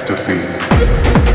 ecstasy.